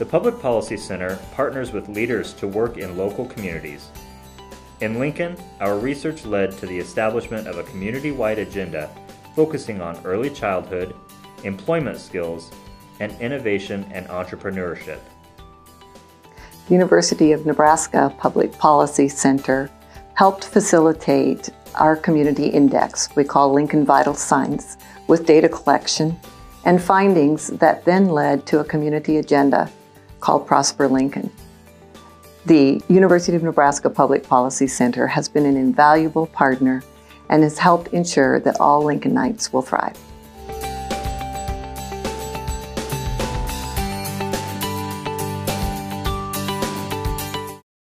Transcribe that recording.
The Public Policy Center partners with leaders to work in local communities. In Lincoln, our research led to the establishment of a community wide agenda focusing on early childhood, employment skills, and innovation and entrepreneurship. The University of Nebraska Public Policy Center helped facilitate our community index we call Lincoln Vital Signs with data collection and findings that then led to a community agenda called Prosper Lincoln. The University of Nebraska Public Policy Center has been an invaluable partner and has helped ensure that all Lincolnites will thrive.